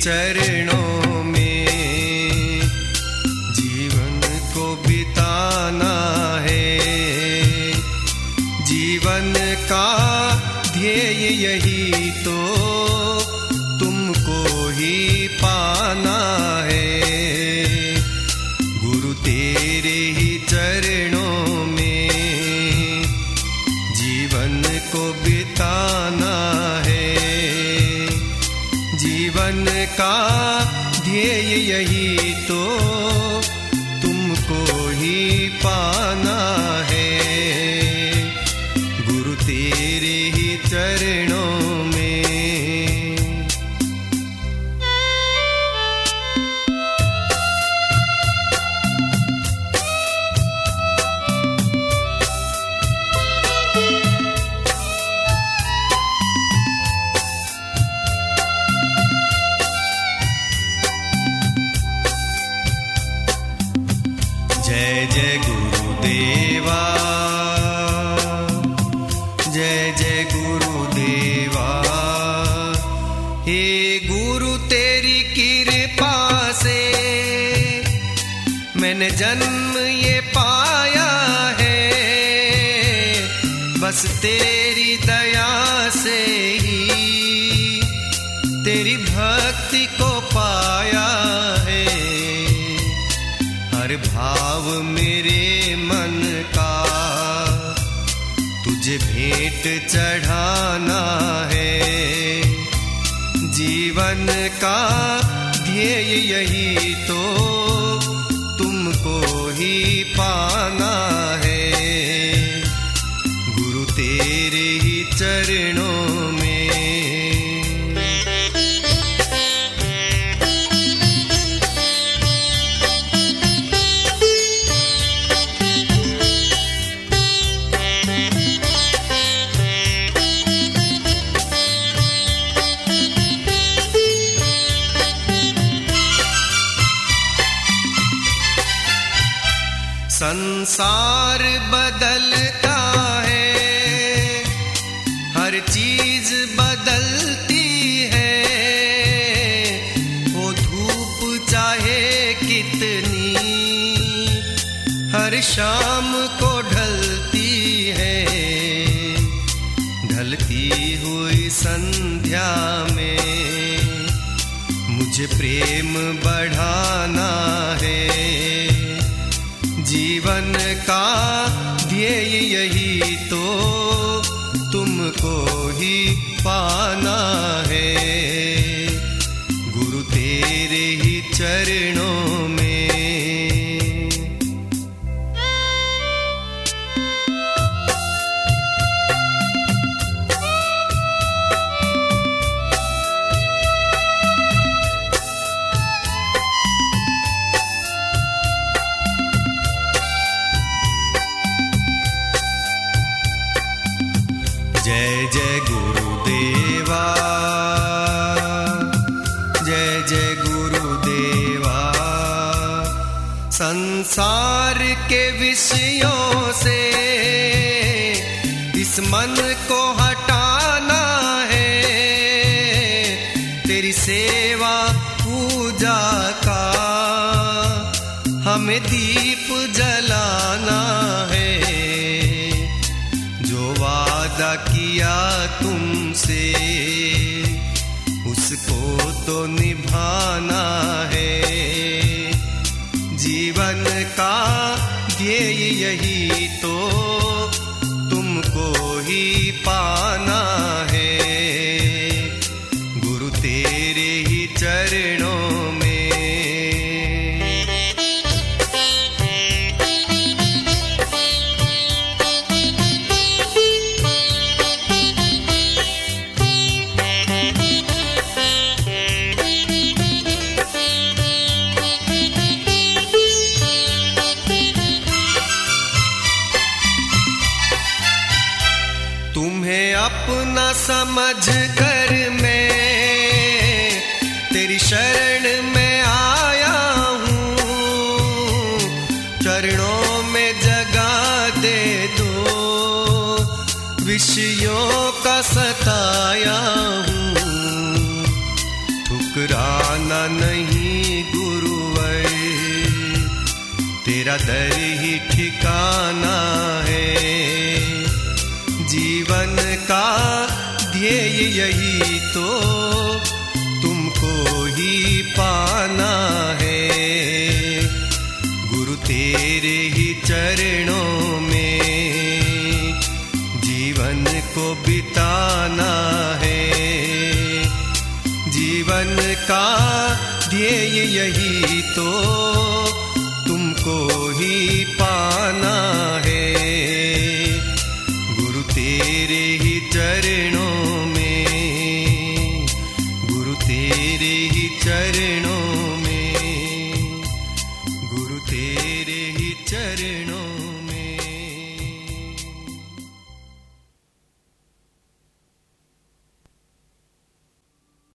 चरणों में जीवन को बिताना है। जीवन का ध्येय यही तो तुमको ही पाना जय गुरुदेवा। जय जय गुरुदेवा। हे गुरु, तेरी कृपा से मैंने जन्म ये पाया है। बस तेरी दया से भेंट चढ़ाना है। जीवन का ध्येय यही तो तुमको ही पाना संसार बदलता है। हर चीज़ बदलती है। वो धूप चाहे कितनी, हर शाम को ढलती है। ढलती हुई संध्या में मुझे प्रेम बढ़ाना है। जीवन का ध्येय यही तो तुमको ही पाना जय जय गुरुदेवा। जय जय गुरुदेवा। संसार के विषयों से इस मन को हटाना है। तेरी सेवा, पूजा का हमें दीप जलाना है। तुमसे उसको तो निभाना है। जीवन का ध्येय यही तो तुमको ही पाना है। गुरु तेरे ही चरणों समझ कर मैं तेरी शरण में आया हूँ। चरणों में जगा दे दो विषयों का सताया हूँ। ठुकराना नहीं गुरुवर, तेरा दर ही ठिकाना है। यही तो तुमको ही पाना है। गुरु तेरे ही चरणों में जीवन को बिताना है। जीवन का ध्येय यही तो